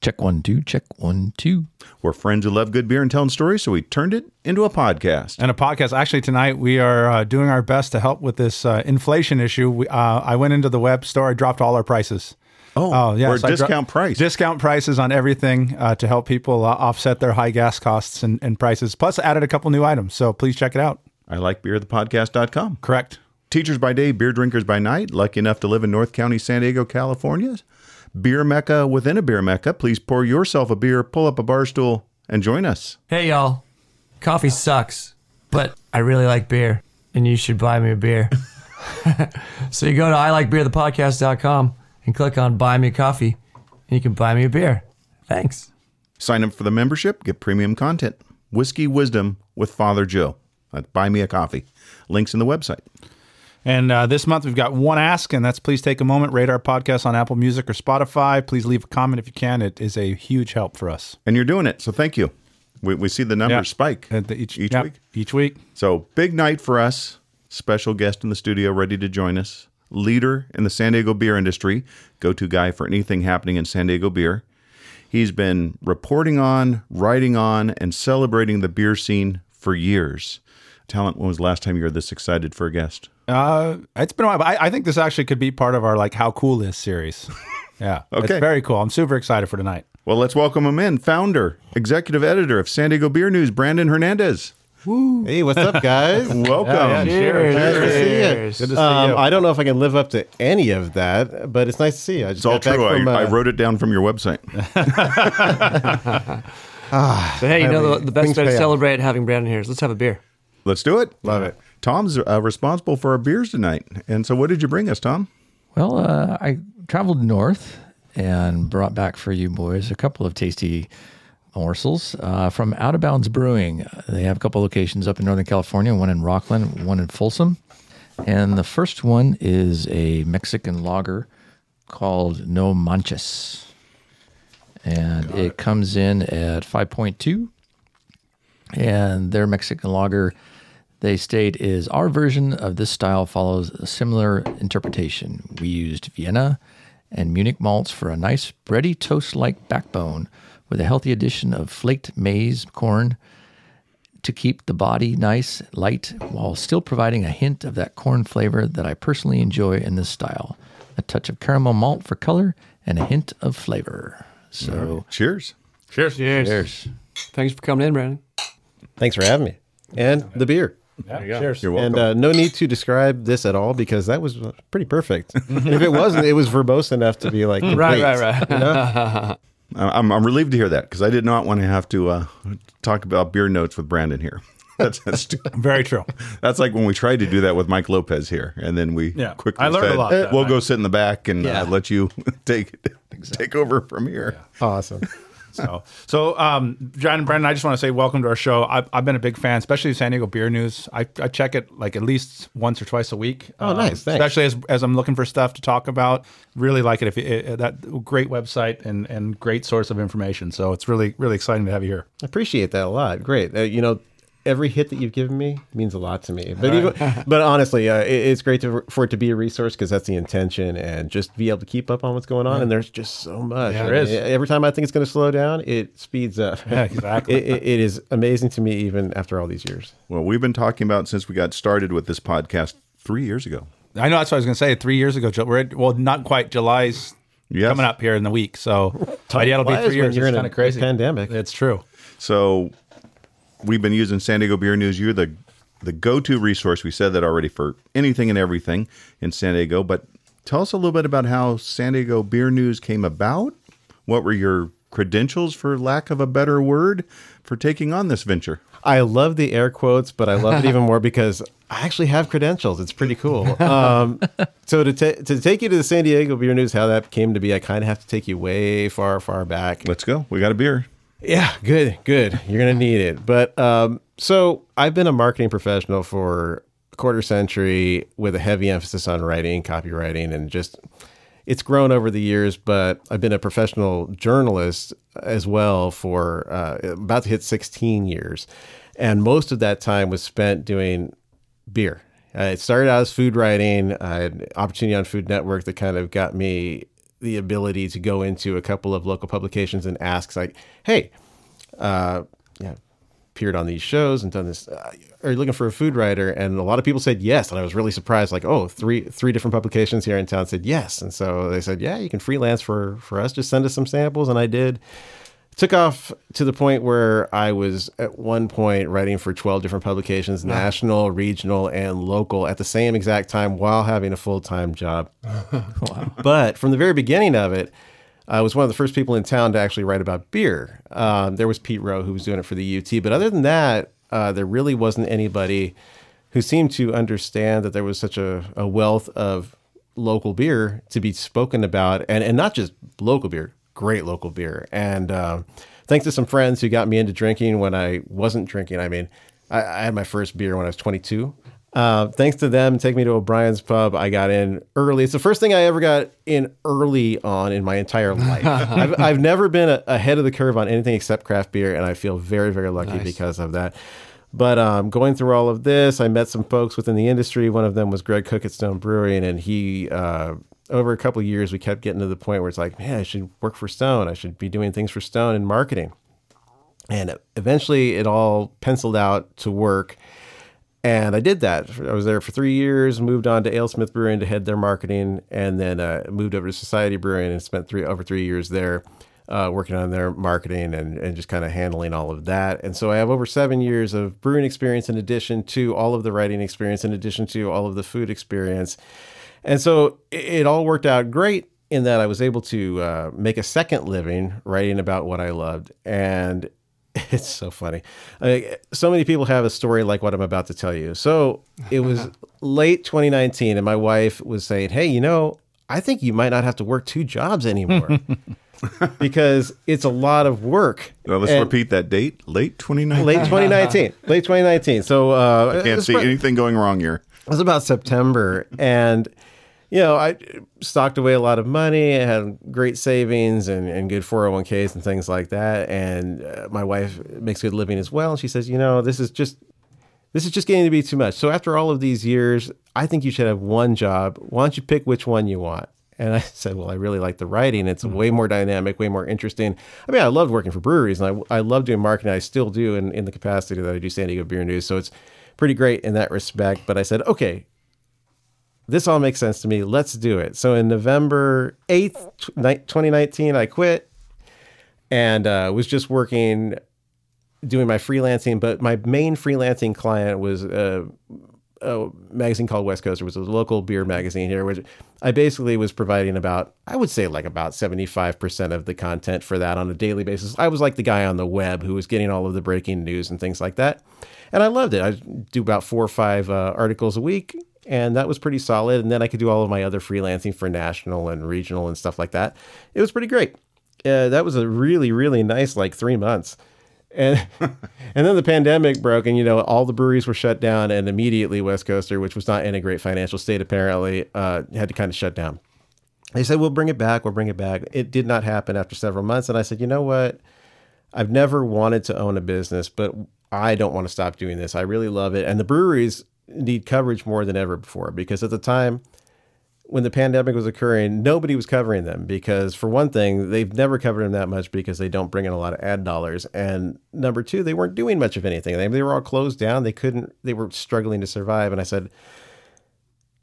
Check one, two, check one, two. We're friends who love good beer and telling stories, so we turned it into a podcast. And a podcast. Actually, tonight, we are uh, doing our best to help with this uh, inflation issue. We, uh, I went into the web store, I dropped all our prices. Oh, we're so I dro- discount price. Discount prices on everything uh, to help people uh, offset their high gas costs and, and prices. Plus, added a couple new items. So please check it out. I like beer, the podcast.com. Correct. Teachers by day, beer drinkers by night. Lucky enough to live in North County, San Diego, California. Beer mecca within a beer mecca. Please pour yourself a beer, pull up a bar stool, and join us. Hey, y'all. Coffee sucks, but I really like beer, and you should buy me a beer. so you go to iLikeBeerThePodcast.com and click on Buy Me a Coffee, and you can buy me a beer. Thanks. Sign up for the membership, get premium content. Whiskey Wisdom with Father Joe. That's Buy Me a Coffee. Links in the website. And uh, this month we've got one ask, and that's please take a moment, rate our podcast on Apple Music or Spotify. Please leave a comment if you can. It is a huge help for us. And you're doing it, so thank you. We, we see the numbers Yeah. spike the- each each yeah, week. Each week. So big night for us. Special guest in the studio ready to join us. Leader in the San Diego beer industry. Go to guy for anything happening in San Diego beer. He's been reporting on, writing on, and celebrating the beer scene for years. Talent, when was the last time you were this excited for a guest? Uh, it's been a while, but I, I think this actually could be part of our like "How Cool Is" series. Yeah, Okay. it's very cool. I'm super excited for tonight. Well, let's welcome him in. Founder, executive editor of San Diego Beer News, Brandon Hernandez. Woo. Hey, what's up, guys? Welcome. cheers. Nice to see you. Good to see Um, you. I don't know if I can live up to any of that, but it's nice to see you. I just It's all got back true. I, From, uh, I wrote it down from your website. But hey, you know the, the best way to pay off. celebrate having Brandon here is let's have a beer. Let's do it. Love it. Tom's uh, responsible for our beers tonight. And so, what did you bring us, Tom? Well, uh, I traveled north and brought back for you boys a couple of tasty morsels uh, from Out of Bounds Brewing. They have a couple locations up in Northern California, one in Rocklin, one in Folsom. And the first one is a Mexican lager called No Manches. And it comes in at 5.2 and their Mexican lager, they state, is our version of this style follows a similar interpretation. We used Vienna and Munich malts for a nice bready toast like backbone with a healthy addition of flaked maize corn to keep the body nice, light, while still providing a hint of that corn flavor that I personally enjoy in this style. A touch of caramel malt for color and a hint of flavor. So, Cheers. Cheers. Cheers. cheers. Thanks for coming in, Brandon. Thanks for having me. And the beer. Cheers. You're welcome. And uh, no need to describe this at all because that was uh, pretty perfect. and if it wasn't, it was verbose enough to be like, Right, complete, right, right. you know? I'm, I'm relieved to hear that because I did not want to have to uh, talk about beer notes with Brandon here. That's that's, Very true. that's like when we tried to do that with Mike Lopez here, and then we Yeah. quickly I learned a lot that "We'll night." go sit in the back and Yeah. uh, let you take take over from here." Awesome. So, so um, John and Brendan, I just want to say welcome to our show. I've, I've been a big fan, especially San Diego Beer News. I, I check it like at least once or twice a week. Oh, Um, nice. Thanks. Especially as, as I'm looking for stuff to talk about. Really like it. If it, that great website and and great source of information. So it's really really exciting to have you here. I appreciate that a lot. Great. Uh, you know, every hit that you've given me means a lot to me. But even, but honestly, uh, it, it's great to, for it to be a resource because that's the intention, and just be able to keep up on what's going on. And there's just so much. Yeah, there And is. Every time I think it's going to slow down, it speeds up. Yeah, exactly. it, it, it is amazing to me, even after all these years. Well, we've been talking about since we got started with this podcast three years ago. I know that's what I was going to say. Three years ago, we're at, well, not quite. July's Yes. coming up here in the week. So, but yeah, it'll be three years. you're It's in a kind of crazy. pandemic. It's true. So we've been using San Diego Beer News. You're the the go to resource. We said that already for anything and everything in San Diego. But tell us a little bit about how San Diego Beer News came about. What were your credentials, for lack of a better word, for taking on this venture? I love the air quotes, but I love it even more because I actually have credentials. It's pretty cool. Um, so to, ta- to take you to the San Diego Beer News, how that came to be, I kind of have to take you way far, far back. Let's go. We got a beer. Yeah, good, good. You're gonna need it. But um, so I've been a marketing professional for a quarter century with a heavy emphasis on writing, copywriting, and just it's grown over the years. But I've been a professional journalist as well for uh, about to hit 16 years, and most of that time was spent doing beer. Uh, it started out as food writing. I had an opportunity on Food Network that kind of got me the ability to go into a couple of local publications and ask, like, "Hey, uh, yeah, appeared on these shows and done this. Uh, are you looking for a food writer?" And a lot of people said yes, and I was really surprised. Like, oh, three three different publications here in town said yes, and so they said, "Yeah, you can freelance for for us. Just send us some samples." And I did took off to the point where I was at one point writing for 12 different publications, national, regional, and local at the same exact time while having a full time job. But from the very beginning of it, I was one of the first people in town to actually write about beer. Um, there was Pete Rowe who was doing it for the UT, but other than that, uh, there really wasn't anybody who seemed to understand that there was such a, a wealth of local beer to be spoken about, and, and not just local beer, great local beer. And um, thanks to some friends who got me into drinking when I wasn't drinking. I mean, I, I had my first beer when I was 22. Uh, thanks to them, take me to O'Brien's Pub. I got in early. It's the first thing I ever got in early on in my entire life. I've, I've never been a, ahead of the curve on anything except craft beer, and I feel very, very lucky because of that. But um, going through all of this, I met some folks within the industry. One of them was Greg Koch at Stone Brewing, and he uh, over a couple of years, we kept getting to the point where it's like, man, I should work for Stone. I should be doing things for Stone in marketing. And eventually, it all penciled out to work. And I did that. I was there for three years, moved on to Alesmith Brewing to head their marketing, and then uh, moved over to Society Brewing and spent three over three years there. Uh, working on their marketing and, and just kind of handling all of that. And so I have over seven years of brewing experience in addition to all of the writing experience, in addition to all of the food experience. And so it, it all worked out great in that I was able to uh, make a second living writing about what I loved. And it's so funny. I, so many people have a story like what I'm about to tell you. So it was late 2019, and my wife was saying, Hey, you know, I think you might not have to work two jobs anymore. because it's a lot of work. Well, let's And repeat that date. Late 2019. Late 2019. late 2019. So uh, Can't see pro- anything going wrong here. it was about September, and you know, I stocked away a lot of money. I had great savings and, and good 401ks and things like that. And uh, my wife makes a good living as well. And she says, you know, this is just this is just getting to be too much. So after all of these years, I think you should have one job. Why don't you pick which one you want? And I said, well, I really like the writing. It's way more dynamic, way more interesting. I mean, I loved working for breweries and I, I love doing marketing. I still do in, in the capacity that I do San Diego Beer News. So it's pretty great in that respect. But I said, okay, this all makes sense to me. Let's do it. So in November 8th, 2019, I quit and uh, was just working, doing my freelancing. But my main freelancing client was uh, a magazine called West Coaster, which was a local beer magazine here, which I basically was providing about, I would say like about 75% of the content for that on a daily basis. I was like the guy on the web who was getting all of the breaking news and things like that. And I loved it. I do about four or five uh, articles a week, and that was pretty solid. And then I could do all of my other freelancing for national and regional and stuff like that. It was pretty great. Uh, that was a really, really nice like three months. And and then the pandemic broke and you know all the breweries were shut down and immediately west coaster which was not in a great financial state apparently uh, had to kind of shut down. They said we'll bring it back. We'll bring it back. It did not happen after several months. And i said you know what? I've never wanted to own a business but i don't want to stop doing this. I really love it. And the breweries need coverage more than ever before because at the time when the pandemic was occurring, nobody was covering them because, for one thing, they've never covered them that much because they don't bring in a lot of ad dollars. And number two, they weren't doing much of anything. They, they were all closed down. They couldn't, they were struggling to survive. And I said,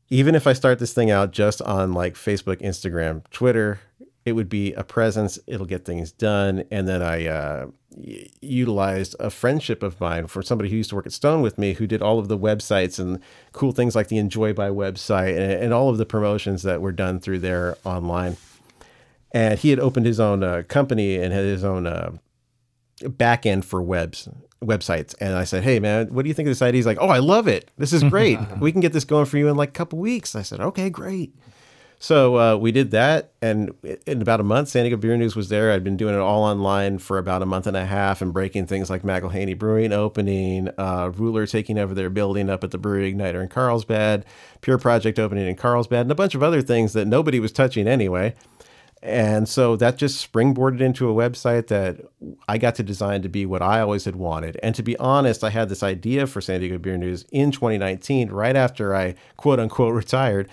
even if I start this thing out just on like Facebook, Instagram, Twitter, it would be a presence. It'll get things done. And then I uh, utilized a friendship of mine for somebody who used to work at Stone with me, who did all of the websites and cool things like the Enjoy by website and, and all of the promotions that were done through there online. And he had opened his own uh, company and had his own uh, back end for webs websites. And i said hey man what do you think of this idea? He's like oh i love it. This is great. We can get this going for you in like a couple weeks. I said okay great so uh, we did that, and in about a month, San Diego Beer News was there. I'd been doing it all online for about a month and a half, and breaking things like McElhaney Brewing opening, uh, Rouleur taking over their building up at the Brewery Igniter in Carlsbad, Pure Project opening in Carlsbad, and a bunch of other things that nobody was touching anyway. And so that just springboarded into a website that I got to design to be what I always had wanted. And to be honest, I had this idea for San Diego Beer News in 2019, right after I quote unquote retired,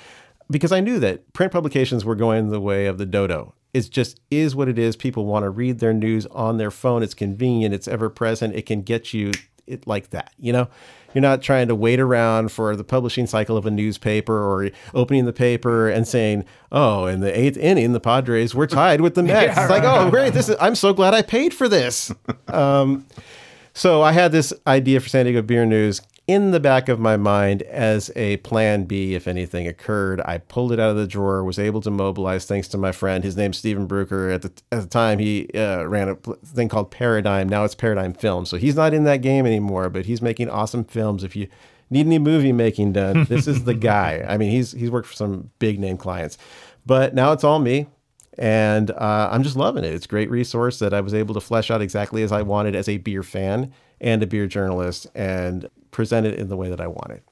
because I knew that print publications were going the way of the dodo. It just is what it is. People want to read their news on their phone. It's convenient, it's ever present, it can get you it like that, you know? You're not trying to wait around for the publishing cycle of a newspaper or opening the paper and saying, "Oh, in the eighth inning, the Padres were tied with the Mets." it's like, "Oh, great! This is. I'm so glad I paid for this." um, so I had this idea for San Diego Beer News in the back of my mind as a plan B if anything occurred. I pulled it out of the drawer, was able to mobilize thanks to my friend. His name's Stephen Bruker. At the, at the time, he uh, ran a thing called Paradigm. Now it's Paradigm Film. So he's not in that game anymore, but he's making awesome films. If you need any movie making done, this is the guy. I mean, he's he's worked for some big name clients, but now it's all me and uh, I'm just loving it. It's a great resource that I was able to flesh out exactly as I wanted as a beer fan and a beer journalist and present it in the way that I want wanted.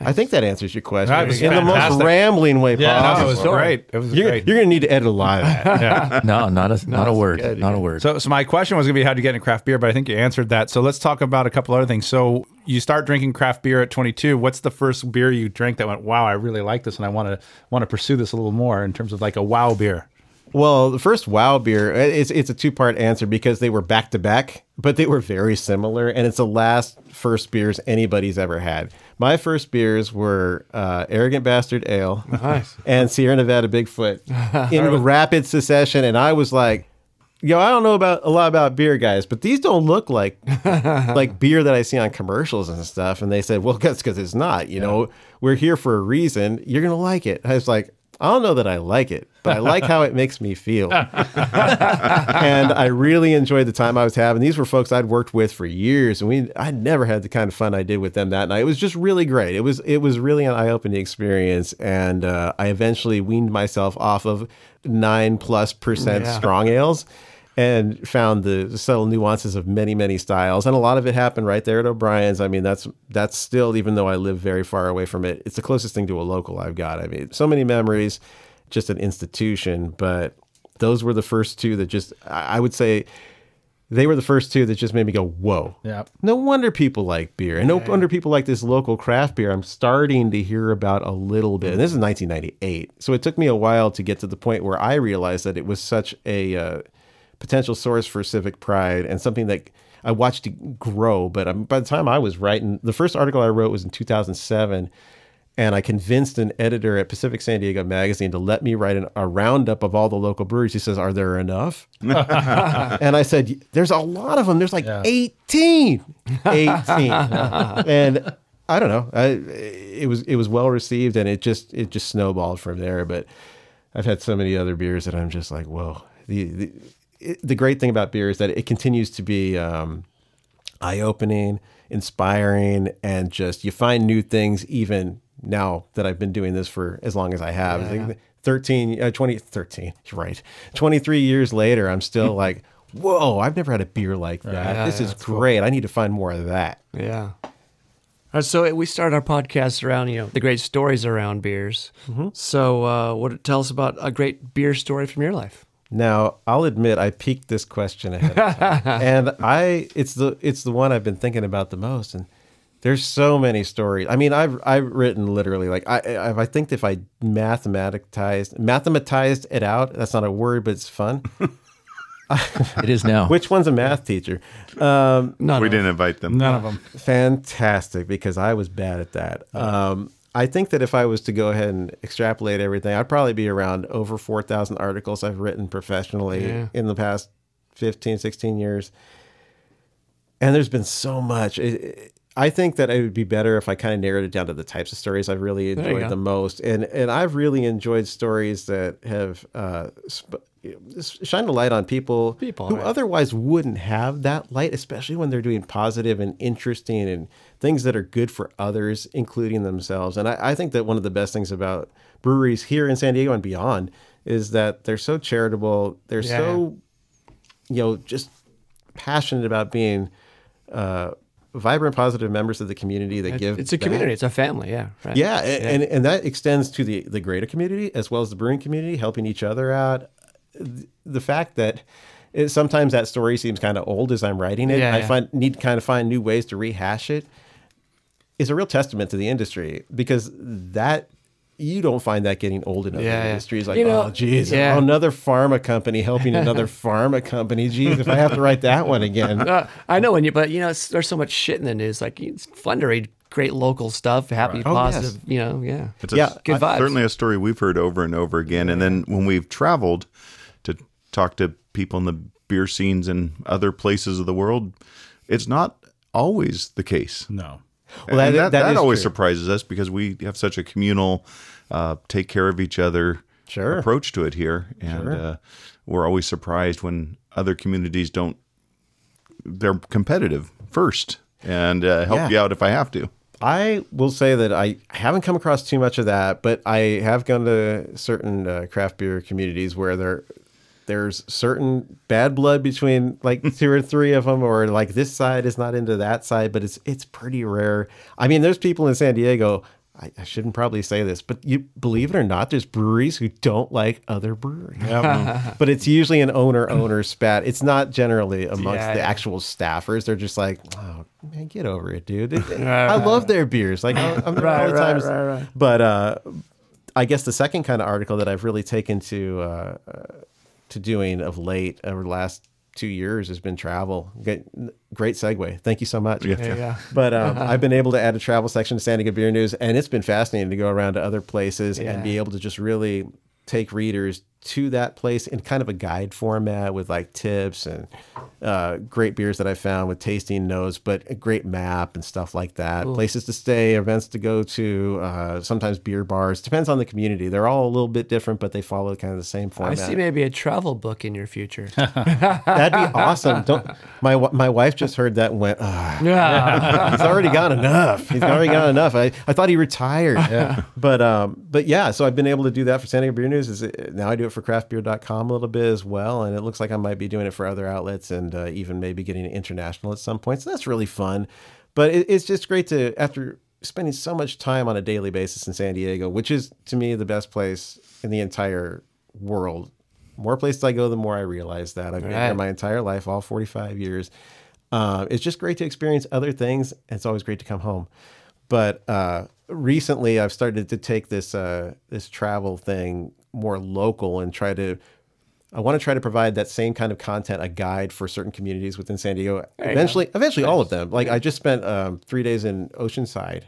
I think that answers your question That was in the most rambling way Yeah, no, possible. it was great. It was You're, great. you're going to need to edit a lot of that. No, not a not a word. good, not yeah. a word. So, so my question was going to be how to get into craft beer, but I think you answered that. So let's talk about a couple other things. So you start drinking craft beer at 22. What's the first beer you drank that went, "Wow, I really like this, and I want to want to pursue this a little more"? In terms of like a wow beer. Well, the first Wow beer, uh, it's it's a two part answer because they were back to back, but they were very similar, and it's the last first beers anybody's ever had. My first beers were uh, Arrogant Bastard Ale nice. and Sierra Nevada Bigfoot in rapid succession, and I was like. Yo, I don't know about a lot about beer, guys, but these don't look like like beer that I see on commercials and stuff. And they said, "Well, that's because it's not. You know, we're here for a reason. You're gonna like it." I was like, "I don't know that I like it, but I like how it makes me feel." and I really enjoyed the time I was having. These were folks I'd worked with for years, and we I never had the kind of fun I did with them that night. It was just really great. It was it was really an eye opening experience, and uh, I eventually weaned myself off of nine plus percent Yeah. strong ales. And found the subtle nuances of many, many styles, and a lot of it happened right there at O'Brien's. I mean, that's that's still, even though I live very far away from it, it's the closest thing to a local I've got. I mean, so many memories, just an institution. But those were the first two that just I would say they were the first two that just made me go, whoa. Yeah. No wonder people like beer. And no wonder people like this local craft beer. I'm starting to hear about a little bit. And this is 1998. So it took me a while to get to the point where I realized that it was such a uh, potential source for civic pride and something that I watched it grow. But um, by the time I was writing, the first article I wrote was in 2007 and I convinced an editor at Pacific San Diego Magazine to let me write an, a roundup of all the local breweries. He says, "Are there enough?" and I said, "There's a lot of them. There's like 18, 18." and I don't know. I, it was it was well received, and it just it just snowballed from there. But I've had so many other beers that I'm just like, whoa. The the, it, the great thing about beer is that it continues to be. Um, eye opening, inspiring, and just you find new things even now that I've been doing this for as long as I have. I think 13, uh, 20, 13, right. 23 years later, I'm still like, whoa, I've never had a beer like that. Yeah, this yeah, is great. I need to find more of that. Yeah. Uh, so we start our podcast around you know the great stories around beers. So uh, what tell us about a great beer story from your life? Now, I'll admit I peeked this question ahead of time. and I it's the it's the one I've been thinking about the most and there's so many stories. I mean, I've I've written literally like I I, I think if I mathematized mathematized it out, that's not a word, but it's fun. It is now. Which one's a math teacher? Um, None we of didn't invite them. None of them. fantastic because I was bad at that. Um, I think that if I was to go ahead and extrapolate everything, I'd probably be around over 4,000 articles I've written professionally Yeah. in the past 15, 16 years. And there's been so much. It, it- I think that it would be better if I kind of narrowed it down to the types of stories I've really enjoyed the most. And and I've really enjoyed stories that have uh, sp- shine a light on people, People, who right. otherwise wouldn't have that light, especially when they're doing positive and interesting and things that are good for others, including themselves. And I, I think that one of the best things about breweries here in San Diego and beyond is that they're so charitable. They're Yeah. so, you know, just passionate about being uh, vibrant, positive members of the community. They give. It's a back. community. It's a family. Yeah. Right. Yeah, a- and, and that extends to the the greater community as well as the brewing community, helping each other out. The fact that it, sometimes that story seems kind of old as I'm writing it, Yeah, I yeah. find need to kind of find new ways to rehash it. Is a real testament to the industry because that you don't find that getting old enough in other Yeah, yeah. industries. Like, You know, oh, geez, yeah. oh, another pharma company helping another pharma company. Geez, if I have to write that one again. Uh, I know when you, but you know, it's, there's so much shit in the news. Like it's fun to read great local stuff, happy, Oh, yes. positive. You know, yeah. It's a, Yeah, good vibes. certainly a story we've heard over and over again. And then when we've traveled to talk to people in the beer scenes in other places of the world, it's not always the case. No. Well, that- that, that always true. surprises us because we have such a communal, uh, take care of each other Sure. approach to it here, and uh, we're always surprised when other communities don't. They're competitive first and uh, help Yeah. you out if I have to. I will say that I haven't come across too much of that, but I have gone to certain uh, craft beer communities where there there's certain bad blood between like two or three of them, or like this side is not into that side, but it's it's pretty rare. I mean, there's people in San Diego. I, I shouldn't probably say this, but you believe it or not, there's breweries who don't like other breweries. but it's usually an owner owner spat. It's not generally amongst Yeah, the yeah. actual staffers. They're just like, oh man, get over it, dude. I love their beers. Like I'm, I'm there all Right, the right, times. right, right. But uh, I guess the second kind of article that I've really taken to uh, uh, to doing of late over the last two years has been travel. Great, great segue. Thank you so much. Yeah. Yeah, yeah. But um, I've been able to add a travel section to San Diego Beer News, and it's been fascinating to go around to other places and be able to just really take readers to that place in kind of a guide format with like tips and uh, great beers that I found with tasting notes, but a great map and stuff like that. Places to stay, events to go to, uh, sometimes beer bars. Depends on the community. They're all a little bit different, but they follow kind of the same format. I see maybe a travel book in your future. That'd be awesome. Don't my my wife just heard that and went, "Ugh, yeah. he's already got enough. He's already got enough. I, I thought he retired. Yeah. But um but yeah, so I've been able to do that for San Diego Beer News. Is it, now I do it for craftbeer.com a little bit as well, and it looks like I might be doing it for other outlets and uh, even maybe getting international at some point. So that's really fun. But it, it's just great to after spending so much time on a daily basis in San Diego, which is to me the best place in the entire world. More places I go, the more I realize that I've been Right. here my entire life, all 45 years. Uh, it's just great to experience other things. and It's always great to come home. But uh, recently, I've started to take this uh, this travel thing more local and try to. I want to try to provide that same kind of content, a guide for certain communities within San Diego. Eventually, eventually, all of them. Like I just spent um, three days in Oceanside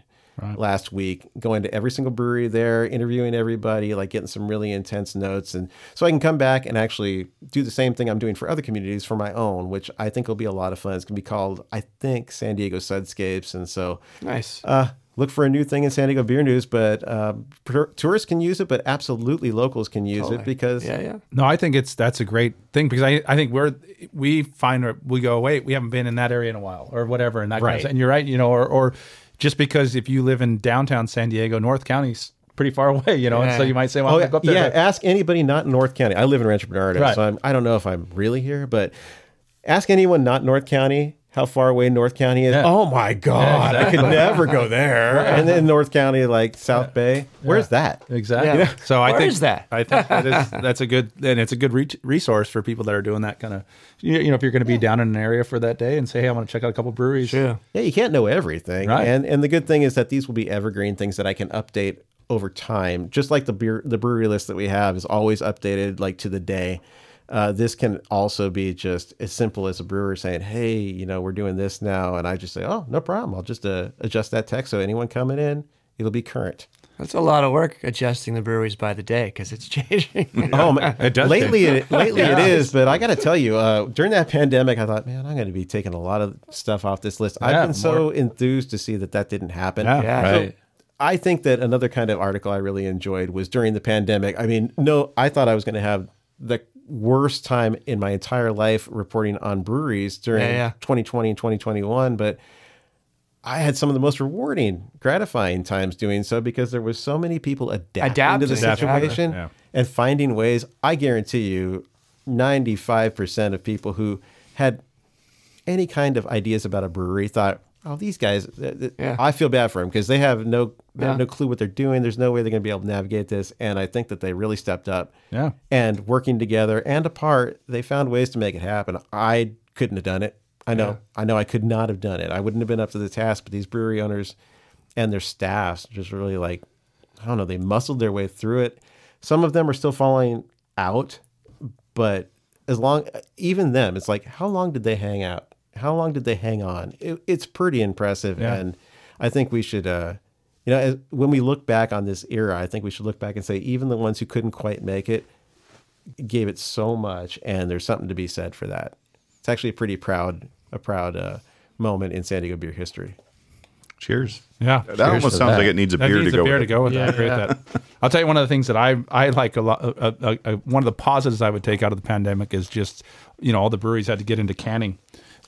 last week, going to every single brewery there, interviewing everybody, like getting some really intense notes, and so I can come back and actually do the same thing I'm doing for other communities for my own, which I think will be a lot of fun. It's gonna be called, I think, San Diego Sudscapes, and so Nice. uh, look for a new thing in San Diego Beer News. But uh, per- tourists can use it, but absolutely locals can use it because yeah, yeah. No, I think it's that's a great thing because I, I think we're we find we go wait we haven't been in that area in a while or whatever and that kind of Right. and you're right you know or or just because if you live in downtown San Diego North County's pretty far away you know and so you might say well Oh I'm yeah, go up there yeah. but- Ask anybody not in North County. I live in Rancho Bernardo, Right. so I'm, I don't know if I'm really here, but ask anyone not North County how far away North County is. Yeah. Oh my God, I could never go there. And then North County, like South Bay, where's that? Exactly. Yeah. So I Where think is that? I think that is that's a good and it's a good re- resource for people that are doing that kind of you you know if you're going to be down in an area for that day and say hey I want to check out a couple breweries. Yeah. Yeah, you can't know everything. Right. And and the good thing is that these will be evergreen things that I can update over time. Just like the beer the brewery list that we have is always updated like to the day. Uh, this can also be just as simple as a brewer saying, "Hey, you know, we're doing this now," and I just say, "Oh, no problem. I'll just uh, adjust that text so anyone coming in, it'll be current." That's a lot of work adjusting the breweries by the day because it's changing. Oh, man. It does lately, it, lately it is. But I got to tell you, uh, during that pandemic, I thought, man, I'm going to be taking a lot of stuff off this list. Yeah, I've been so enthused to see that that didn't happen. Yeah, Yeah. So right. I think that another kind of article I really enjoyed was during the pandemic. I mean, no, I thought I was going to have the worst time in my entire life reporting on breweries during Yeah, yeah. 2020 and 2021, but I had some of the most rewarding, gratifying times doing so because there was so many people adapting, to the Adapting. situation Yeah. and finding ways. I guarantee you, 95% of people who had any kind of ideas about a brewery thought, oh, these guys, th- th- Yeah. I feel bad for them because they have no they have no clue what they're doing. There's no way they're going to be able to navigate this. And I think that they really stepped up. Yeah. And working together and apart, they found ways to make it happen. I couldn't have done it. I know. I know I could not have done it. I wouldn't have been up to the task, but these brewery owners and their staffs just really like, I don't know, they muscled their way through it. Some of them are still falling out, but as long, even them, it's like, how long did they hang out? How long did they hang on? It, it's pretty impressive. Yeah. And I think we should, uh, you know, as, when we look back on this era, I think we should look back and say, even the ones who couldn't quite make it gave it so much. And there's something to be said for that. It's actually a pretty proud, a proud uh, moment in San Diego beer history. Cheers. Yeah. That almost sounds that. like it needs a That beer needs to go. beer with to go with that. Yeah. that. I'll tell you one of the things that I I like a lot. Uh, uh, uh, one of the positives I would take out of the pandemic is just you know all the breweries had to get into canning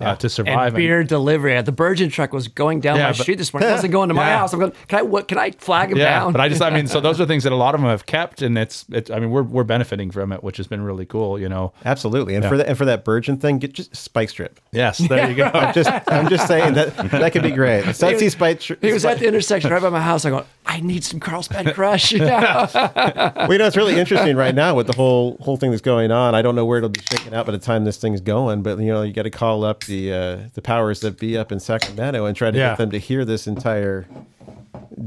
uh, to survive. and beer delivery. The Burgeon truck was going down Yeah, my but- street this morning. It wasn't going to my Yeah. house. I'm going. Can I? What? Can I flag him yeah, down? but I just I mean so those are things that a lot of them have kept, and it's it's I mean we're we're benefiting from it, which has been really cool. You know. Absolutely. And Yeah. for that, and for that Burgeon thing, get just spike strip. Yes, there you go. Just, I'm just saying that that could be great. Sunsea spike strip. he was at the intersection right by my house. I go. I need some Carlsbad Crush. Yeah. Well, you know, it's really interesting right now with the whole whole thing that's going on. I don't know where it'll be shaken out by the time this thing's going, but you know, you got to call up the uh, the powers that be up in Sacramento and try to Yeah. get them to hear this entire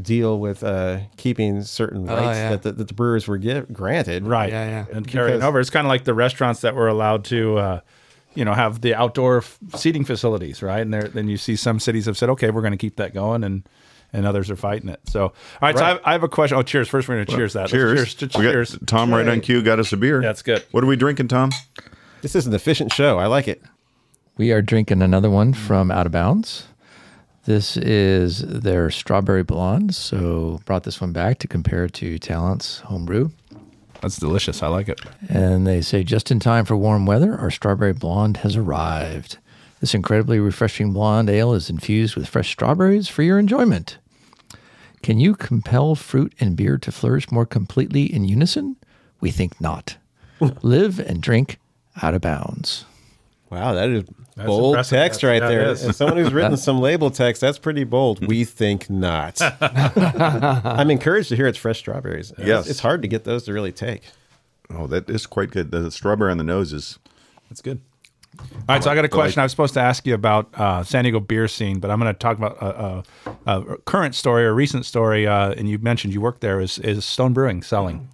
deal with uh, keeping certain Oh, rights yeah. that, the, that the brewers were give, granted. Right. Yeah, yeah. And carrying Because- over. It's kind of like the restaurants that were allowed to, uh, you know, have the outdoor f- seating facilities, right? And then you see some cities have said, okay, we're going to keep that going, and and others are fighting it. So, all right. So I have, I have a question. Oh, cheers! First, we're going to cheers that. Let's Cheers. Cheers. We got- cheers. Tom right on cue got us a beer. That's good. What are we drinking, Tom? This is an efficient show. I like it. We are drinking another one from Out of Bounds. This is their strawberry blonde. So brought this one back to compare to Talent's homebrew. That's delicious. I like it. And they say just in time for warm weather, our strawberry blonde has arrived. This incredibly refreshing blonde ale is infused with fresh strawberries for your enjoyment. Can you compel fruit and beer to flourish more completely in unison? We think not. Live and drink out of bounds. Wow, that is bold impressive. text That- right that there. is. As someone who's written some label text, that's pretty bold. We think not. I'm encouraged to hear it's fresh strawberries. It's- Yes. it's hard to get those to really take. Oh, that is quite good. The strawberry on the nose is. That's good. All right, so I got a question I was supposed to ask you about uh, San Diego beer scene, but I'm going to talk about a, a, a current story or recent story. Uh, and you mentioned you worked there is is Stone Brewing selling,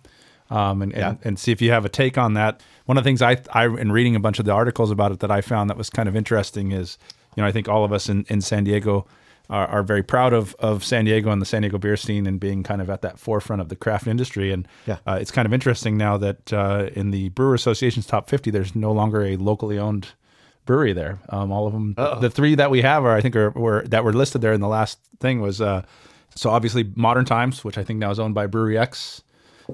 um, and, and and see if you have a take on that. One of the things I I in reading a bunch of the articles about it that I found that was kind of interesting is you know I think all of us in in San Diego. Are, are very proud of, of San Diego and the San Diego beer scene and being kind of at that forefront of the craft industry. And Yeah. uh, it's kind of interesting now that uh, in the Brewer Association's top 50, there's no longer a locally owned brewery there. Um, all of them, the three that we have are, I think, are were that were listed there in the last thing was uh, so obviously Modern Times, which I think now is owned by Brewery X,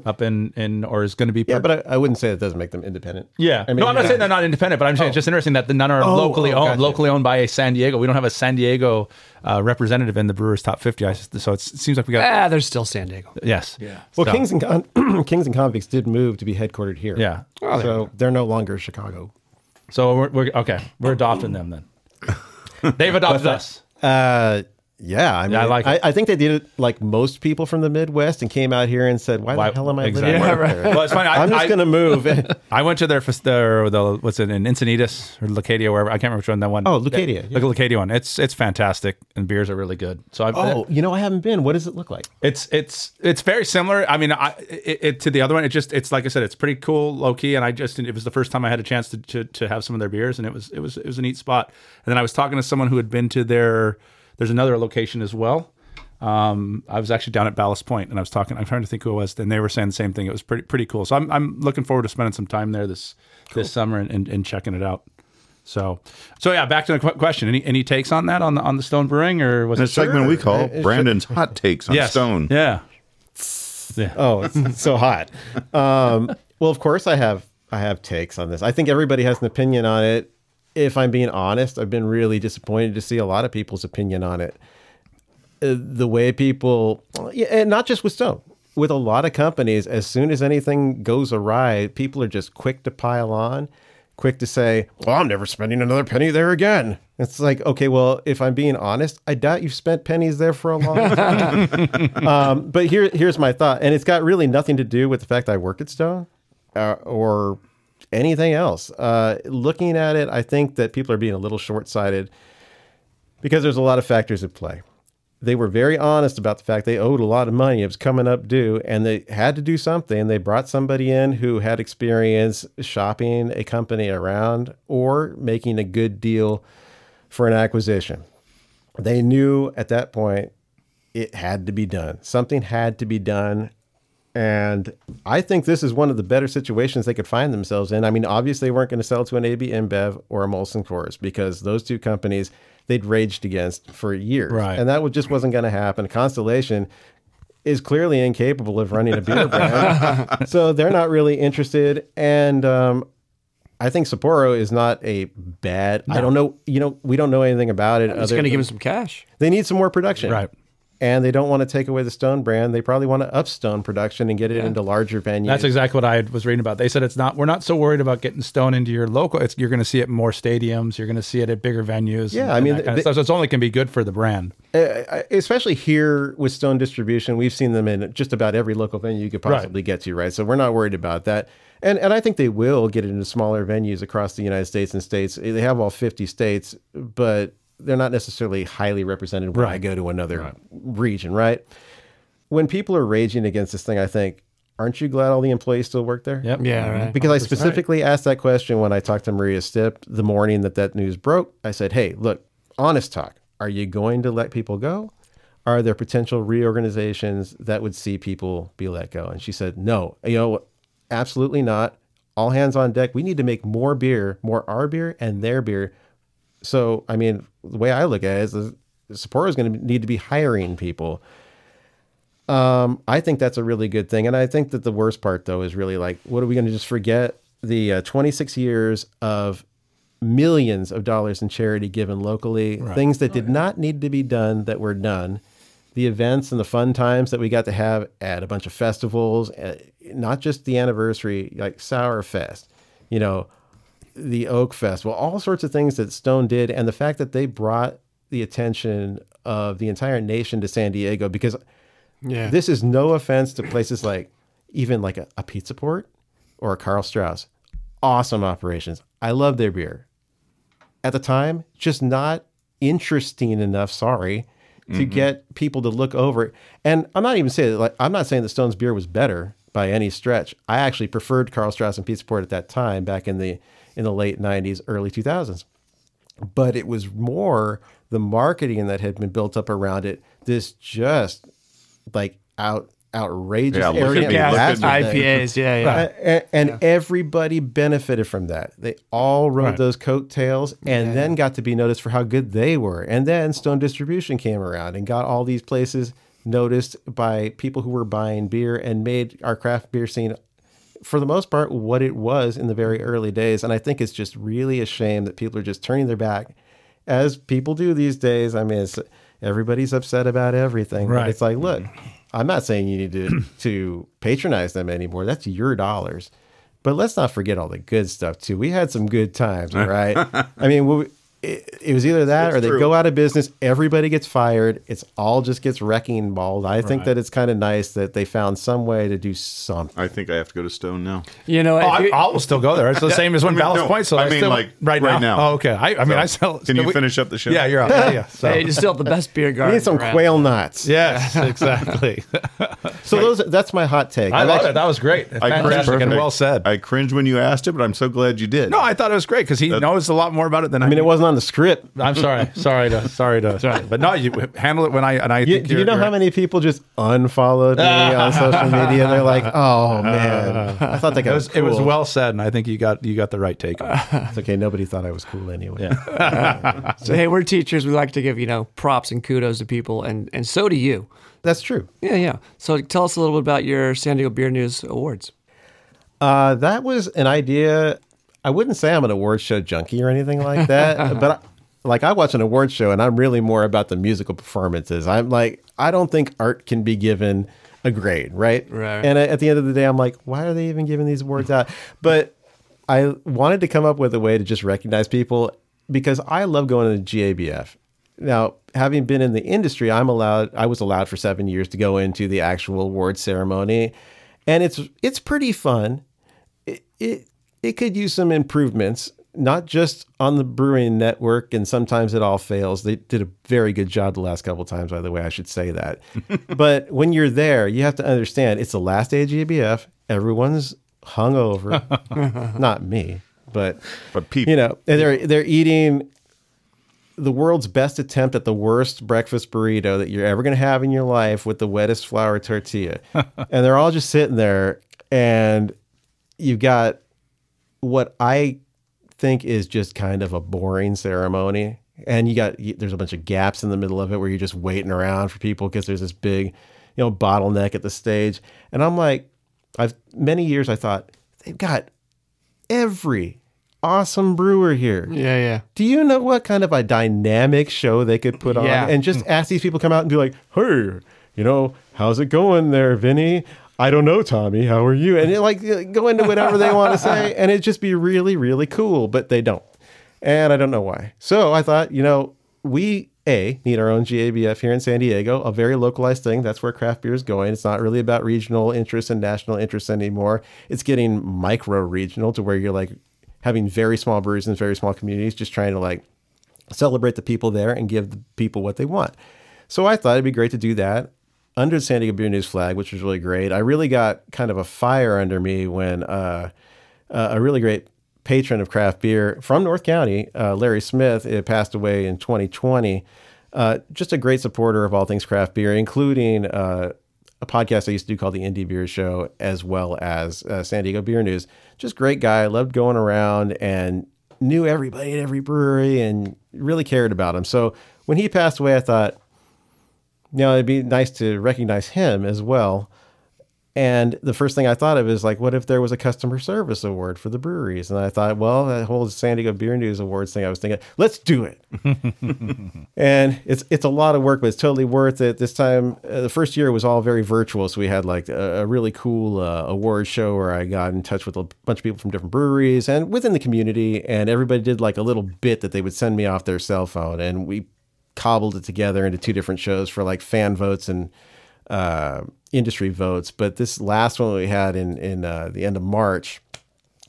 up in in or is going to be. Yeah, but I, I wouldn't say that doesn't make them independent. yeah, I mean, no, I'm not yeah. saying they're not independent, but I'm saying it's just interesting that the none are Oh, locally oh, owned, gotcha. locally owned by a San Diego. We don't have a San Diego uh, representative in the Brewers top 50. I, so it's, it seems like we got ah, there's still San Diego. yes, yeah. Well, Kings and Con- Kings and Convicts did move to be headquartered here. Yeah. Oh, there so they're no longer Chicago. So we're, we're okay. We're adopting them then. They've adopted us. Uh, yeah, I mean, I like I. I think they did it like most people from the Midwest and came out here and said, "Why, Why- the hell am I exactly. living Yeah, right. there? Well, it's funny. I, I'm just gonna move." I went to their fas- their the what's it in Encinitas or Lacadia wherever I can't remember which one that one. Oh, Leucadia, the Leucadia one. It's it's fantastic and beers are really good. So I oh, you know, I haven't been. What does it look like? It's it's it's very similar. I mean, I it, it, to the other one. It just it's like I said, it's pretty cool, low key, and I just it was the first time I had a chance to, to to have some of their beers, and it was it was it was a neat spot. And then I was talking to someone who had been to their. There's another location as well. Um, I was actually down at Ballast Point, and I was talking. I'm trying to think who it was, and they were saying the same thing. It was pretty pretty cool. So I'm I'm looking forward to spending some time there this this summer and, and, and checking it out. So so yeah, back to the qu- question. Any any takes on that on the on the Stone Brewing or was In a it segment we call Brandon's Hot Takes on Yes. Stone. Yeah. Oh, it's so hot. Um, well, of course, I have I have takes on this. I think everybody has an opinion on it. If I'm being honest, I've been really disappointed to see a lot of people's opinion on it. Uh, the way people, and not just with Stone, with a lot of companies, as soon as anything goes awry, people are just quick to pile on, quick to say, "Well, I'm never spending another penny there again." It's like, okay, well, if I'm being honest, I doubt you've spent pennies there for a long time. um, but here, here's my thought, and it's got really nothing to do with the fact I work at Stone uh, or anything else. Uh, looking at it, I think that people are being a little short sighted because there's a lot of factors at play. They were very honest about the fact they owed a lot of money. It was coming up due, and they had to do something. They brought somebody in who had experience shopping a company around or making a good deal for an acquisition. They knew at that point it had to be done. Something had to be done. And I think this is one of the better situations they could find themselves in. I mean, obviously, they weren't going to sell to an AB InBev or a Molson Coors because those two companies they'd raged against for years. Right. And that just wasn't going to happen. Constellation is clearly incapable of running a beer brand. so they're not really interested. And um, I think Sapporo is not a bad. I don't know. You know, we don't know anything about it. It's other going to give him some cash. they need some more production. Right. And they don't want to take away the Stone brand. They probably want to up Stone production and get it into larger venues. That's exactly what I was reading about. They said it's not. We're not so worried about getting Stone into your local. It's you're going to see it in more stadiums. You're going to see it at bigger venues. Yeah, and- I mean, they- So it's only can be good for the brand. Uh, especially here with Stone Distribution, we've seen them in just about every local venue you could Right. possibly get to, right? So we're not worried about that. And and I think they will get it into smaller venues across the United States and states. They have all 50 states, but they're not necessarily highly represented when I go to another region, right? When people are raging against this thing, I think, aren't you glad all the employees still work there? Yep. Yeah, right. Because I specifically asked that question when I talked to Maria Stipp the morning that that news broke. I said, "Hey, look, honest talk. Are you going to let people go? Are there potential reorganizations that would see people be let go?" And she said, "No. You know, absolutely not. All hands on deck. We need to make more beer, more our beer and their beer. So, I mean, the way I look at it is, the Sapporo is going to need to be hiring people." Um, I think that's a really good thing, and I think that the worst part, though, is really like, what are we going to just forget? The uh, 26 years of millions of dollars in charity given locally, things that did not need to be done that were done, the events and the fun times that we got to have at a bunch of festivals, uh, not just the anniversary, like Sour Fest, you know, the Oak Festival, all sorts of things that Stone did, and the fact that they brought the attention of the entire nation to San Diego because Yeah. this is no offense to places like even like a, a Pizza Port or a Karl Strauss. Awesome operations. I love their beer. At the time, just not interesting enough, sorry, to mm-hmm. get people to look over it. And I'm not even saying like I'm not saying that Stone's beer was better by any stretch. I actually preferred Karl Strauss and Pizza Port at that time back in the in the late 90s, early 2000s but it was more the marketing that had been built up around it. This just like out outrageous Yeah, look at arrogant me, look at bastard me. thing. IPAs, yeah, yeah. And and everybody benefited from that. They all rode Right. those coattails and then got to be noticed for how good they were. And then Stone Distribution came around and got all these places noticed by people who were buying beer and made our craft beer scene for the most part what it was in the very early days. And i think it's just really a shame that people are just turning their back as people do these days. I mean it's, everybody's upset about everything. Right. it's like look mm-hmm. i'm not saying you need to to patronize them anymore. That's your dollars. But let's not forget all the good stuff too. We had some good times right? I mean we, it, it was either that or they true. go out of business everybody gets fired it's all just gets wrecking balled i think that it's kind of nice that they found some way to do something I think I have to go to Stone now. You know, Oh, if I, I, will still go there. It's the same as when I mean, Ballast no, Point. So I mean, still, like, right, right now. now. Oh, okay. I, I mean, I still. Can you we- finish up the show? Yeah, you're up. Yeah, yeah. So. hey, you still have the best beer we need some around. quail nuts. Yes, exactly. So those that's my hot take. I I've love actually- it. That was great. I Fantastic cringed- and well said. I cringed when you asked it, but I'm so glad you did. no, I thought it was great because he knows a lot more about it than I. I mean, it wasn't on the script. I'm sorry, sorry to, sorry to, but no, you handle it when I and I. You, think do you know how many people just unfollowed me on social media? They're like, "Oh man, I thought that guy It was was, it was well said, and I think you got you got the right take. It's okay. Nobody thought I was cool anyway. So hey, we're teachers. We like to give you know props and kudos to people, and and so do you. That's true. Yeah, yeah. So tell us a little bit about your San Diego Beer News Awards. Uh, that was an idea. I wouldn't say I'm an award show junkie or anything like that, but I, like I watch an award show and I'm really more about the musical performances. I'm like, I don't think art can be given a grade, right? Right. And at the end of the day, I'm like, why are they even giving these awards out? But I wanted to come up with a way to just recognize people because I love going to the GABF. Now, having been in the industry, I'm allowed. I was allowed for seven years to go into the actual award ceremony, and it's it's pretty fun. It it, it could use some improvements, not just on the brewing network, and sometimes it all fails. They did a very good job the last couple times, by the way. I should say that. but when you're there, you have to understand it's the last day of GABF. Everyone's hungover, not me, but But people, you know, and they're they're eating the world's best attempt at the worst breakfast burrito that you're ever going to have in your life with the wettest flour tortilla. and they're all just sitting there and you've got what I think is just kind of a boring ceremony. And you got there's a bunch of gaps in the middle of it where you're just waiting around for people because there's this big, you know, bottleneck at the stage. And I'm like, I've many years I thought they've got every awesome brewer here. Yeah, yeah. Do you know what kind of a dynamic show they could put on Yeah. and just ask these people come out and be like, "Hey, you know, how's it going there, Vinny?" I don't know, Tommy. How are you? And it, like go into whatever they want to say, and it'd just be really, really cool. But they don't, and I don't know why. So I thought, you know, we a need our own GABF here in San Diego, a very localized thing. That's where craft beer is going. It's not really about regional interests and national interests anymore. It's getting micro regional to where you're like having very small breweries in very small communities, just trying to like celebrate the people there and give the people what they want. So I thought it'd be great to do that under the San Diego Beer News flag, which was really great. I really got kind of a fire under me when uh, uh, a really great patron of craft beer from North County, uh, Larry Smith, it passed away in 2020. Uh, just a great supporter of all things craft beer, including uh, a podcast I used to do called the Indie Beer Show, as well as San Diego Beer News. Just great guy. Loved going around and knew everybody at every brewery and really cared about them. So when he passed away, I thought, you know, it'd be nice to recognize him as well. And the first thing I thought of is like, what if there was a customer service award for the breweries? And I thought, well, that whole San Diego Beer News Awards thing, I was thinking, let's do it. and it's it's a lot of work, but it's totally worth it. This time, uh, the first year was all very virtual, so we had like a, a really cool uh, award show where I got in touch with a bunch of people from different breweries and within the community, and everybody did like a little bit that they would send me off their cell phone, and we cobbled it together into two different shows for like fan votes and uh, industry votes. But this last one we had in in uh, the end of March,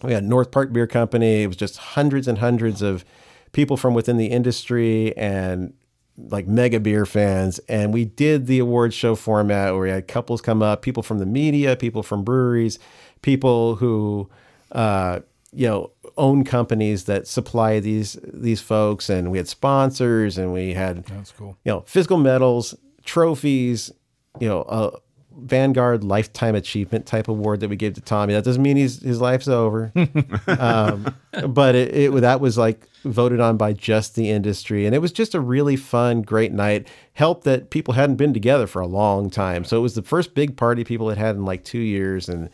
we had North Park Beer Company. It was just hundreds and hundreds of people from within the industry and like mega beer fans. And we did the award show format where we had couples come up, people from the media, people from breweries, people who, uh, you know, own companies that supply these these folks, and we had sponsors, and we had That's cool. you know, physical medals, trophies, you know, a Vanguard Lifetime Achievement type award that we gave to Tommy. That doesn't mean he's his life's over, um, but it, it that was like voted on by just the industry, and it was just a really fun, great night. Helped that people hadn't been together for a long time, so it was the first big party people had had in like two years, and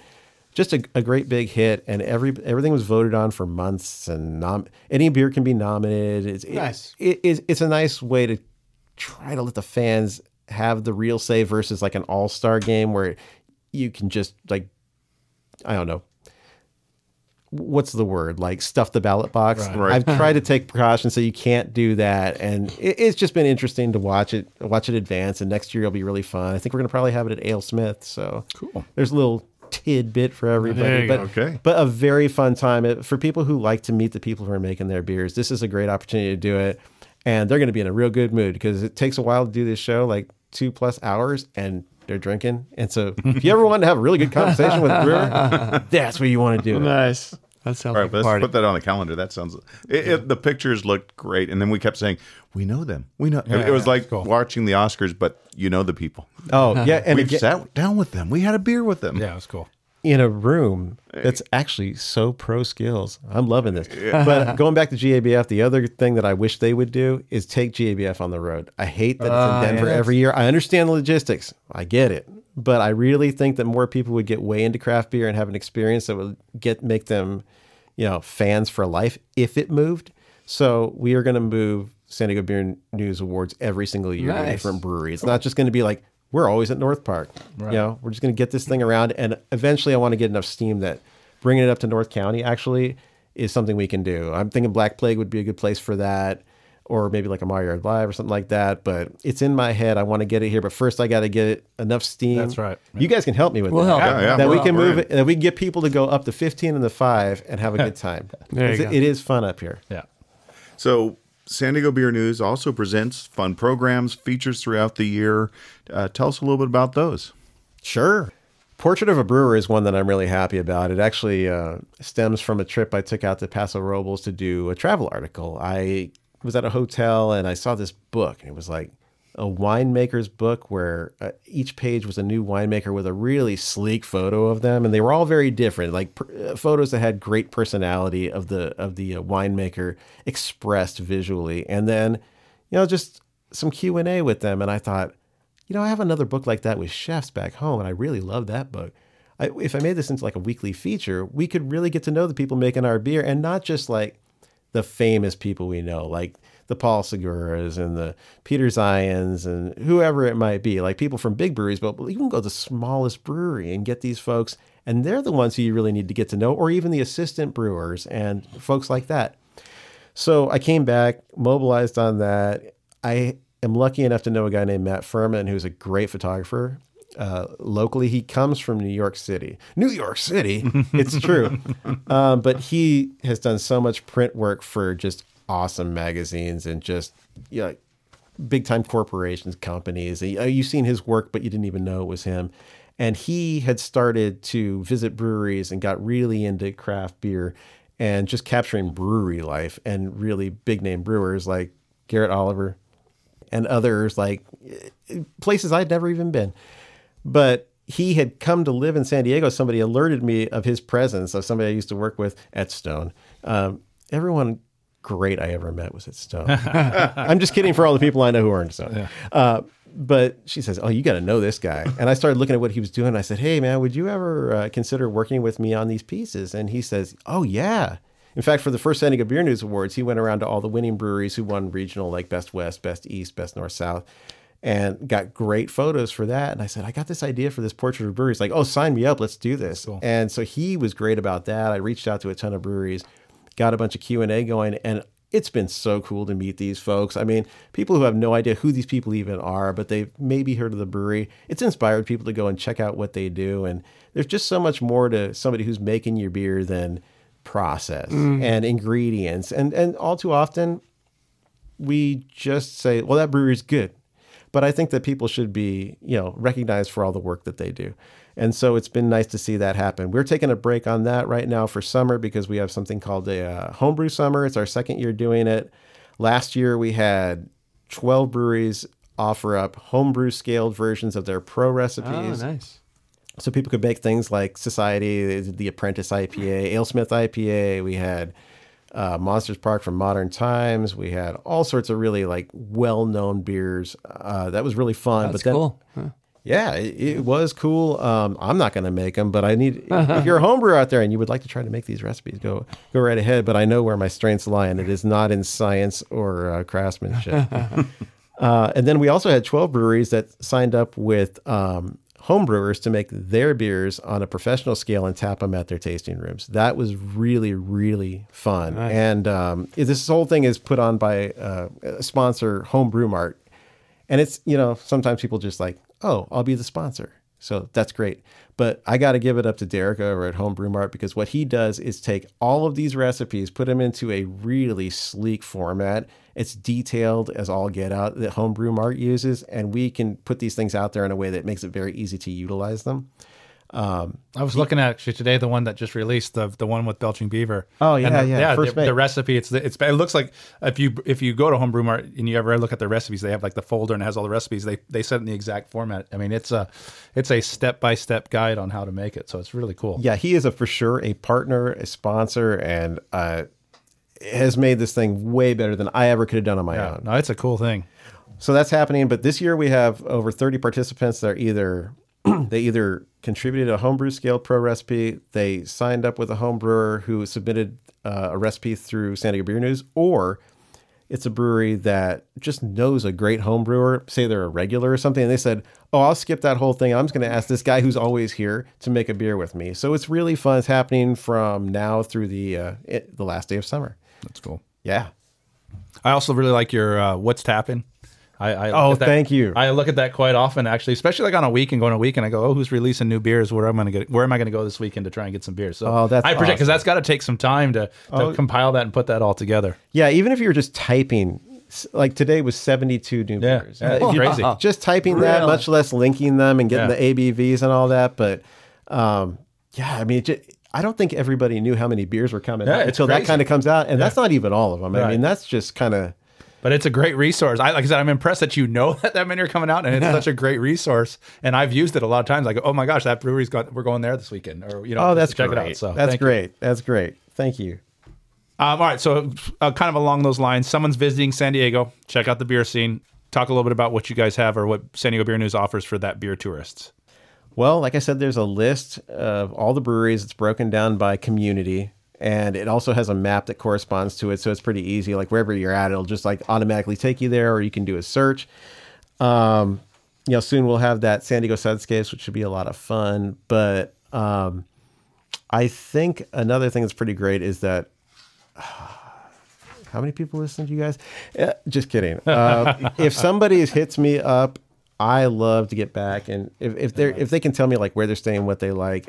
just a, a great big hit. And every everything was voted on for months, and nom- any beer can be nominated. It's it- Nice. it, it's, it's a nice way to try to let the fans have the real say versus like an all-star game where you can just like I don't know what's the word like stuff the ballot box. Right. I've tried to take precautions so you can't do that, and it, it's just been interesting to watch it watch it advance. And next year it'll be really fun. I think we're gonna probably have it at AleSmith. So Cool. There's a little tidbit for everybody, but. Okay. but a very fun time It- for people who like to meet the people who are making their beers. This is a great opportunity to do it, and they're going to be in a real good mood because it takes a while to do this show, like two plus hours, and they're drinking. And so, if you ever want to have a really good conversation with a brewer, that's what you want to do. it. Nice. That sounds All like right, let's party. put that on the calendar. That sounds. It, it, the pictures looked great, and then we kept saying, "We know them. We know." it, Yeah, it was yeah, like cool. watching the Oscars, but you know the people. Oh yeah, and We've again, sat down with them. We had a beer with them. Yeah, it was cool. in a room that's actually so pro skills. I'm loving this. But going back to GABF, the other thing that I wish they would do is take GABF on the road. I hate that it's in ah, Denver yeah. every year. I understand the logistics. I get it. But I really think that more people would get way into craft beer and have an experience that would get make them, you know, fans for life if it moved. So we are going to move San Diego Beer News Awards every single year to Nice. different breweries. It's not just going to be like we're always at North Park. You know, we're just going to get this thing around, and eventually, I want to get enough steam that bringing it up to North County actually is something we can do. I'm thinking Black Plague would be a good place for that, or maybe like a Mario Yard Live or something like that. But it's in my head. I want to get it here, but first I got to get it enough steam. That's right. You guys can help me with We'll that. help. Yeah, yeah, that we we're- can we're move in. it, that we can get people to go up to 15 and the five and have a good time. There you It's- go. It is fun up here. Yeah. So, San Diego Beer News also presents fun programs, features throughout the year. Uh, tell us a little bit about those. Sure. Portrait of a Brewer is one that I'm really happy about. It actually uh, stems from a trip I took out to Paso Robles to do a travel article. I was at a hotel and I saw this book, and it was like a winemaker's book where uh, each page was a new winemaker with a really sleek photo of them, and they were all very different, like per, uh, photos that had great personality of the of the uh, winemaker expressed visually, and then you know just some Q and A with them, and I thought you know, I have another book like that with chefs back home, and I really love that book. I, if I made this into like a weekly feature, we could really get to know the people making our beer, and not just like the famous people we know, like the Paul Seguras and the Peter Ziens and whoever it might be, like people from big breweries, but you can go to the smallest brewery and get these folks, and they're the ones who you really need to get to know, or even the assistant brewers and folks like that. So I came back, mobilized on that. I am lucky enough to know a guy named Matt Furman, who's a great photographer. Uh, locally, he comes from New York City. New York City, it's true. um, but he has done so much print work for just awesome magazines and just you know, big time corporations, companies. Uh, You've seen his work, but you didn't even know it was him. And he had started to visit breweries and got really into craft beer and just capturing brewery life and really big name brewers like Garrett Oliver and others like eh, places I'd never even been. But he had come to live in San Diego. Somebody alerted me of his presence of somebody I used to work with at Stone. Um, everyone great I ever met was at Stone. I'm just kidding for all the people I know who aren't Stone. Uh, but she says, "Oh, you got to know this guy." And I started looking at what he was doing. I said, "Hey, man, would you ever uh, consider working with me on these pieces?" And he says, "Oh, yeah." In fact, for the first San Diego Beer News Awards, he went around to all the winning breweries who won regional, like Best West, Best East, Best North, South, and got great photos for that. And I said, I got this idea for this portrait of breweries. Like, oh, sign me up, let's do this. And so he was great about that. I reached out to a ton of breweries, got a bunch of Q and A going, and it's been so cool to meet these folks. I mean, people who have no idea who these people even are, but they've maybe heard of the brewery. It's inspired people to go and check out what they do. And there's just so much more to somebody who's making your beer than process mm. and ingredients. And and all too often we just say, well, that brewery's good. But I think that people should be, you know, recognized for all the work that they do. And so it's been nice to see that happen. We're taking a break on that right now for summer because we have something called a uh, homebrew summer. It's our second year doing it. Last year we had 12 breweries offer up homebrew scaled versions of their pro recipes. Oh, nice. So people could make things like Societe, the Apprentice IPA, AleSmith IPA. We had uh, Monsters Park from Modern Times. We had all sorts of really like well-known beers. Uh, that was really fun. That's but then, cool. Huh. yeah, it, it was cool. Um, I'm not going to make them, but I need. if you're a homebrewer out there and you would like to try to make these recipes, go go right ahead. But I know where my strengths lie, and it is not in science or uh, craftsmanship. uh, and then we also had 12 breweries that signed up with um, home brewers to make their beers on a professional scale and tap them at their tasting rooms. That was really really fun. And um, this whole thing is put on by uh, a sponsor, Homebrew Mart. And it's, you know, sometimes people just like, oh, I'll be the sponsor. So that's great. But I got to give it up to Derek over at Home Brew Mart because what he does is take all of these recipes, put them into a really sleek format. It's detailed as all get out that Home Brew Mart uses, and we can put these things out there in a way that makes it very easy to utilize them. I was looking at actually today the one that just released the the one with Belching Beaver. Oh, yeah, the, yeah, yeah. the, the recipe it's the, it's it looks like if you if you go to Homebrew Mart and you ever look at their recipes, they have like the folder and it has all the recipes. They they set in the exact format. I mean, it's a it's a step by step guide on how to make it. So it's really cool. Yeah, he is a for sure a partner, a sponsor, and uh, has made this thing way better than I ever could have done on my Yeah, own. no, it's a cool thing. So that's happening. But this year we have over 30 participants that are either they either contributed a homebrew scale pro recipe, they signed up with a home brewer who submitted uh, a recipe through San Diego Beer News, or it's a brewery that just knows a great home brewer, say they're a regular or something, and they said, Oh, I'll skip that whole thing. I'm just going to ask this guy who's always here to make a beer with me. So it's really fun. It's happening from now through the uh, it, the last day of summer. That's cool. Yeah. I also really like your uh, what's tapping. I, I Oh, look that- thank you. I look at that quite often, actually, especially like on a weekend, going a weekend. I go, oh, who's releasing new beers? Where am I going to get? Where am I going to go this weekend to try and get some beers? So Oh, that's I project because awesome. that's got to take some time to, to compile that and put that all together. Yeah. Even if you're just typing, like today was 72 new Yeah, beers. yeah, Uh, crazy. Just typing that, much less linking them and getting Yeah. the ABVs and all that. But um, yeah, I mean, it ju- I don't think everybody knew how many beers were coming Yeah, out it's until that kind of comes out. And that's not even all of them. I Right. mean, that's just kind of. But it's a great resource. I like I said, I'm impressed that you know that that many are coming out, and it's such a great resource. And I've used it a lot of times. Like, oh my gosh, that brewery's got. We're going there this weekend, or you know, Oh, that's check great. it out. So that's thank you. great. That's great. Thank you. Um, all right, so uh, kind of along those lines, someone's visiting San Diego. Check out the beer scene. Talk a little bit about what you guys have or what San Diego Beer News offers for that beer tourists. Well, like I said, there's a list of all the breweries. It's broken down by community, and it also has a map that corresponds to it. So it's pretty easy. Like wherever you're at, it'll just like automatically take you there, or you can do a search. Um, you know, soon we'll have that San Diego Sudscapes, which should be a lot of fun. But um, I think another thing that's pretty great is that how many people listen to you guys? Uh, just kidding. Uh, if somebody hits me up, I love to get back, and if, if they if they can tell me like where they're staying, what they like,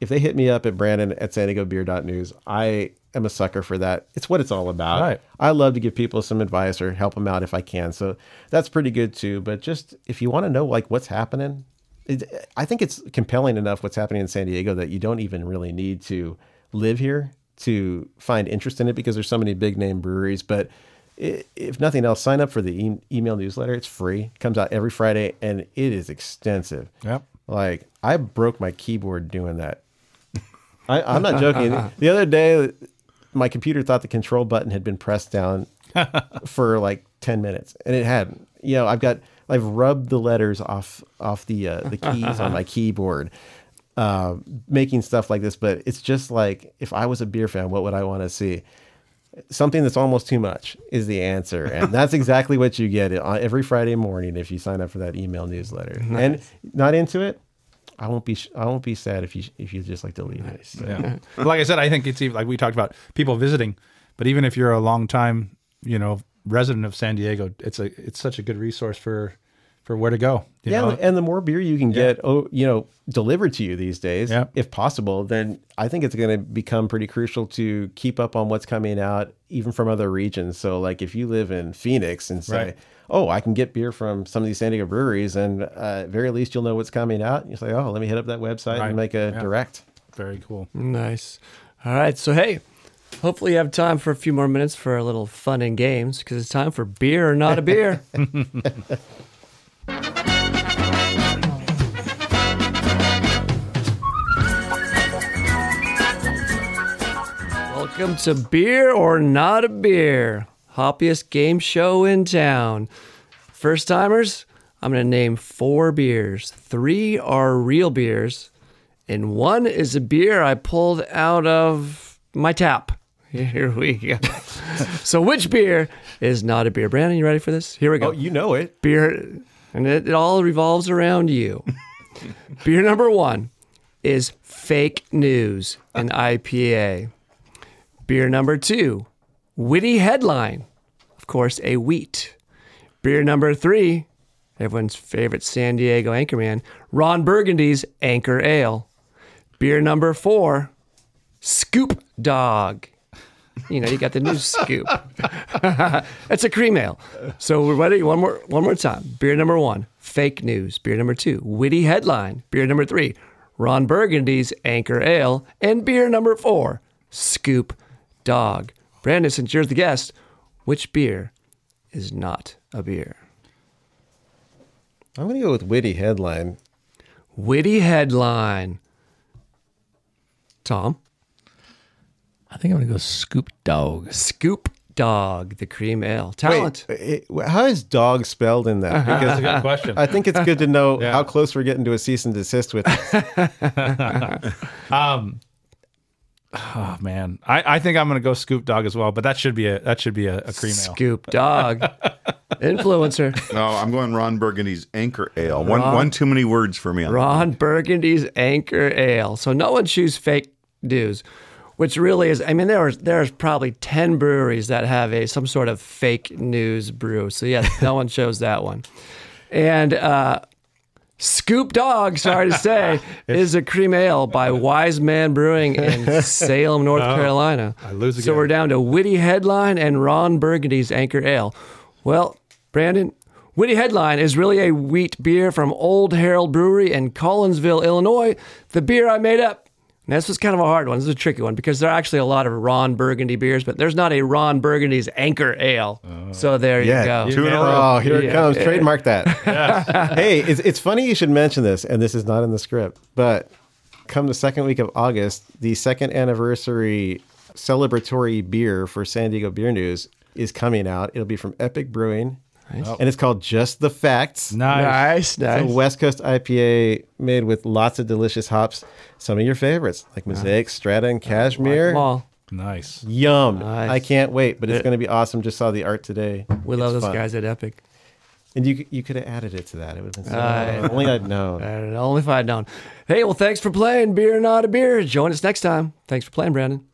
if they hit me up at Brandon at San Diego Beer News, I am a sucker for that. It's what it's all about. Right. I love to give people some advice or help them out if I can. So that's pretty good too. But just if you want to know like what's happening, it, I think it's compelling enough what's happening in San Diego that you don't even really need to live here to find interest in it because there's so many big name breweries. But if nothing else, sign up for the e- email newsletter. It's free. It comes out every Friday and it is extensive. Yep. Like I broke my keyboard doing that. I, I'm not joking. the other day, my computer thought the control button had been pressed down for like 10 minutes and it hadn't. You know, I've got I've rubbed the letters off off the uh, the keys on my keyboard. Uh, making stuff like this, but it's just like if I was a beer fan, what would I want to see? Something that's almost too much is the answer, and that's exactly what you get on every Friday morning if you sign up for that email newsletter. And not into it, I won't be I won't be sad if you if you just like to leave it. Yeah. Like I said, I think it's even like we talked about people visiting, but even if you're a long time, you know, resident of San Diego, it's a it's such a good resource for for where to go. you yeah, know? and the more beer you can get, oh, you know, delivered to you these days, Yeah. if possible, then I think it's going to become pretty crucial to keep up on what's coming out, even from other regions. So, like, if you live in Phoenix and say, Right. "Oh, I can get beer from some of these San Diego breweries," and uh, at very least, you'll know what's coming out. You say, "Oh, let me hit up that website Right. and make a Yeah. direct." Very cool. Nice. All right. So, hey, hopefully you have time for a few more minutes for a little fun and games because it's time for beer or not a beer. Welcome to Beer or Not a Beer, hoppiest game show in town. First timers, I'm going to name four beers. Three are real beers, and one is a beer I pulled out of my tap. Here we go. so, which beer is not a beer? Brandon, you ready for this? Here we go. Oh, you know it. beer, and it, it all revolves around you. beer number one is Fake News, an IPA. Beer number two, Witty Headline, of course, a wheat. Beer number three, everyone's favorite San Diego anchorman, Ron Burgundy's Anchor Ale. Beer number four, Scoop Dog. You know, you got the new scoop. That's a cream ale. So we're ready. One more, one more time. Beer number one, fake news. Beer number two, witty headline. Beer number three, Ron Burgundy's Anchor Ale, and beer number four, Scoop Dog. Brandon, since you're the guest, which beer is not a beer? I'm going to go with witty headline. Witty headline. Tom, I think I'm gonna go Scoop Dog. Scoop Dog, the cream ale. Talent. Wait, how is dog spelled in that? That's a Because good question. I think it's good to know Yeah. how close we're getting to a cease and desist with this. Oh man, I, I think I'm gonna go Scoop Dog as well, but that should be a that should be a, a cream ale. Scoop Dog. Influencer. No, I'm going Ron Burgundy's Anchor Ale. One Ron- one too many words for me. On that. Ron Burgundy's Anchor Ale. So no one choose fake news, which really is. I mean, there was there's probably ten breweries that have a some sort of fake news brew. So yes, no one chose that one. And uh, Scoop Dog, sorry to say, is a cream ale by Wise Man Brewing in Salem, North Carolina. I lose So we're down to Witty Headline and Ron Burgundy's Anchor Ale. Well, Brandon, Witty Headline is really a wheat beer from Old Herald Brewery in Collinsville, Illinois. The beer I made up. And this was kind of a hard one. This is a tricky one because there are actually a lot of Ron Burgundy beers, but there's not a Ron Burgundy's Anchor Ale. Oh. so there you Yeah, go. Two in a row. Oh, here it comes. Trademark that. hey, it's, it's funny you should mention this, and this is not in the script, but come the second week of August, the second anniversary celebratory beer for San Diego Beer News is coming out. It'll be from Epic Brewing, and it's called Just the Facts. Nice. Nice, nice. It's a West Coast IPA made with lots of delicious hops. Some of your favorites, like Mosaic, Strata, and Cashmere. Come on. Nice. Yum. Nice. I can't wait, but it's going to be awesome. Just saw the art today. We love those fun. guys at Epic. And you you could have added it to that. It would have been so Uh, only I'd known. And only if I'd known. Hey, well, thanks for playing Beer Not a Beer. Join us next time. Thanks for playing, Brandon.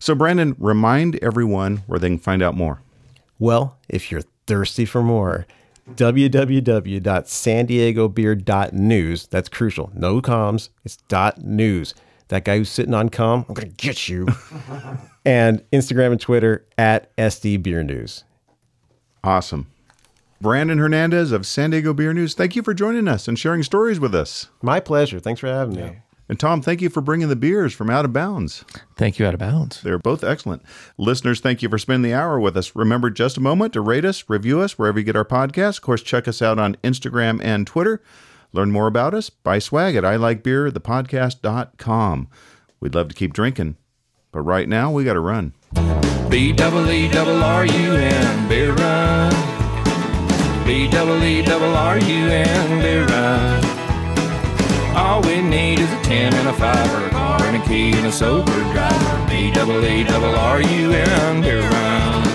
So, Brandon, remind everyone where they can find out more. Well, if you're thirsty for more, www.sandiegobeer.news. That's crucial. No comms. It's dot news. That guy who's sitting on com, I'm gonna get you. and Instagram and Twitter at SD Beer News. Awesome. Brandon Hernandez of San Diego Beer News, thank you for joining us and sharing stories with us. My pleasure. Thanks for having me. And Tom, thank you for bringing the beers from Out of Bounds. Thank you, Out of Bounds. They're both excellent. Listeners, thank you for spending the hour with us. Remember just a moment to rate us, review us wherever you get our podcast. Of course, check us out on Instagram and Twitter. Learn more about us. Buy swag at I Like Beer, thepodcast.com. We'd love to keep drinking, but right now we got to run. B double E double R U N beer run. B double E double R U N beer run. All we need is a ten and a five or a car and a key and a sober driver. B double E double R U beer run.